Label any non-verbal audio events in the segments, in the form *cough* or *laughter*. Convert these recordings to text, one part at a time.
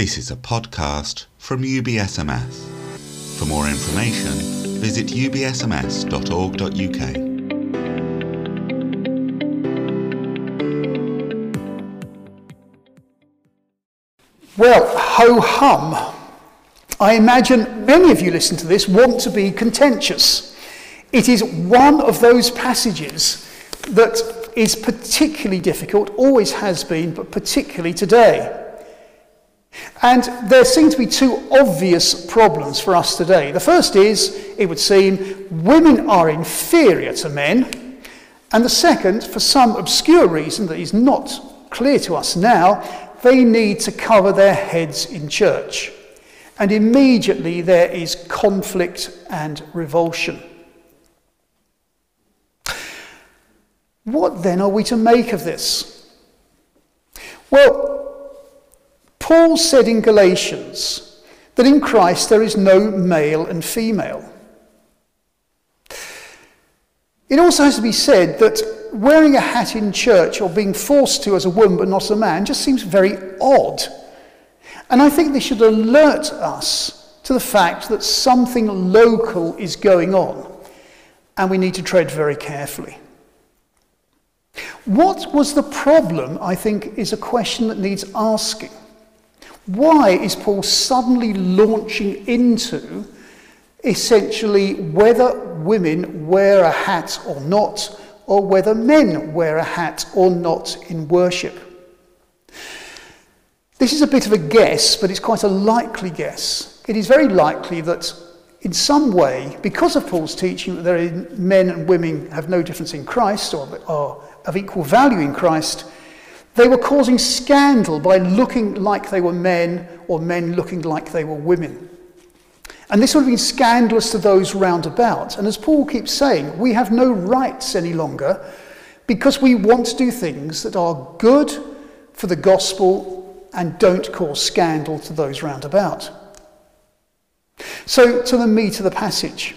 This is a podcast from UBSMS. For more information, visit ubsms.org.uk. Well, ho hum. I imagine many of you listen to this want to be contentious. It is one of those passages that is particularly difficult, always has been, but particularly today. And there seem to be two obvious problems for us today. The first is, it would seem, women are inferior to men. And the second, for some obscure reason that is not clear to us now, they need to cover their heads in church. And immediately there is conflict and revulsion. What then are we to make of this? Well, Paul said in Galatians that in Christ there is no male and female. It also has to be said that wearing a hat in church or being forced to as a woman but not as a man just seems very odd. And I think this should alert us to the fact that something local is going on and we need to tread very carefully. What was the problem, I think, is a question that needs asking. Why is Paul suddenly launching into essentially whether women wear a hat or not, or whether men wear a hat or not in worship? This is a bit of a guess, but it's quite a likely guess. It is very likely that in some way, because of Paul's teaching that men and women have no difference in Christ or are of equal value in Christ, they were causing scandal by looking like they were men or men looking like they were women. And this would have been scandalous to those round about. And as Paul keeps saying, we have no rights any longer because we want to do things that are good for the gospel and don't cause scandal to those round about. So, to the meat of the passage.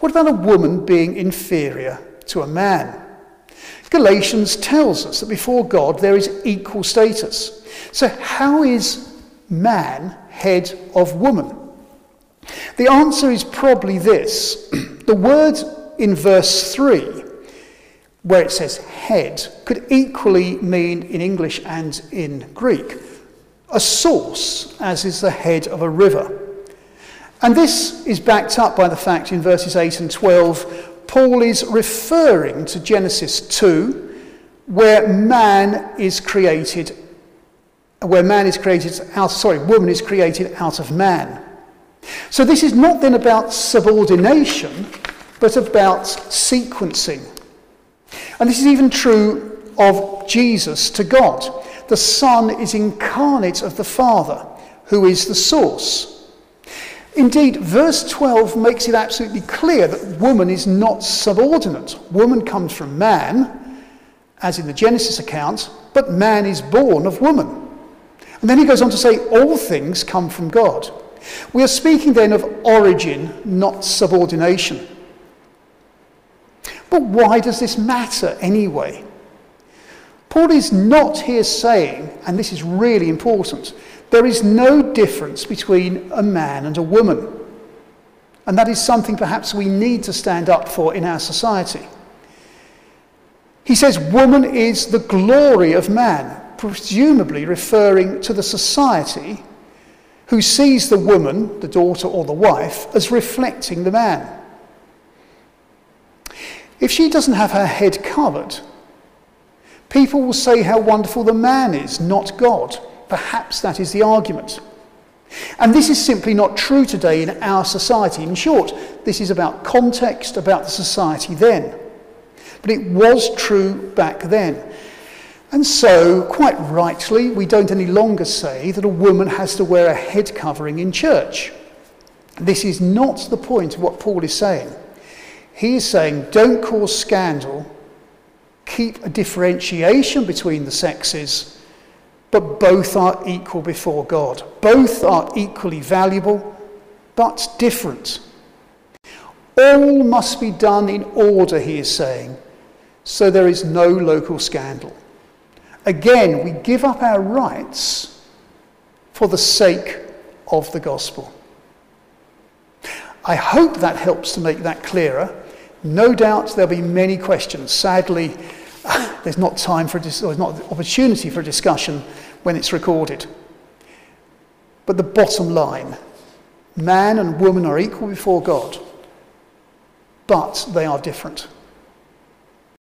What about a woman being inferior to a man? Galatians tells us that before God there is equal status. So, how is man head of woman? The answer is probably this. *clears throat* the word in verse 3 where it says head could equally mean in English and in Greek a source, as is the head of a river. And this is backed up by the fact in verses 8 and 12, Paul is referring to Genesis 2, where man is created, where man is created out, sorry, woman is created out of man. So this is not then about subordination, but about sequencing. And this is even true of Jesus to God. The Son is incarnate of the Father, who is the source. Indeed, verse 12 makes it absolutely clear that woman is not subordinate. Woman comes from man, as in the Genesis account, but man is born of woman. And then he goes on to say, all things come from God. We are speaking then of origin, not subordination. But why does this matter anyway? Paul is not here saying, and this is really important, there is no difference between a man and a woman. And that is something perhaps we need to stand up for in our society. He says, Woman is the glory of man, presumably referring to the society who sees the woman, the daughter or the wife, as reflecting the man. If she doesn't have her head covered, people will say how wonderful the man is, not God. Perhaps that is the argument. And this is simply not true today in our society. In short, this is about context, about the society then. But it was true back then. And so, quite rightly, we don't any longer say that a woman has to wear a head covering in church. This is not the point of what Paul is saying. He is saying don't cause scandal, keep a differentiation between the sexes, but both are equal before God. Both are equally valuable, but different. All must be done in order, he is saying, so there is no local scandal. Again, we give up our rights for the sake of the gospel. I hope that helps to make that clearer. No doubt there'll be many questions. Sadly, there's not time for dis- there's not opportunity for discussion when it's recorded. But the bottom line man and woman are equal before God, but they are different.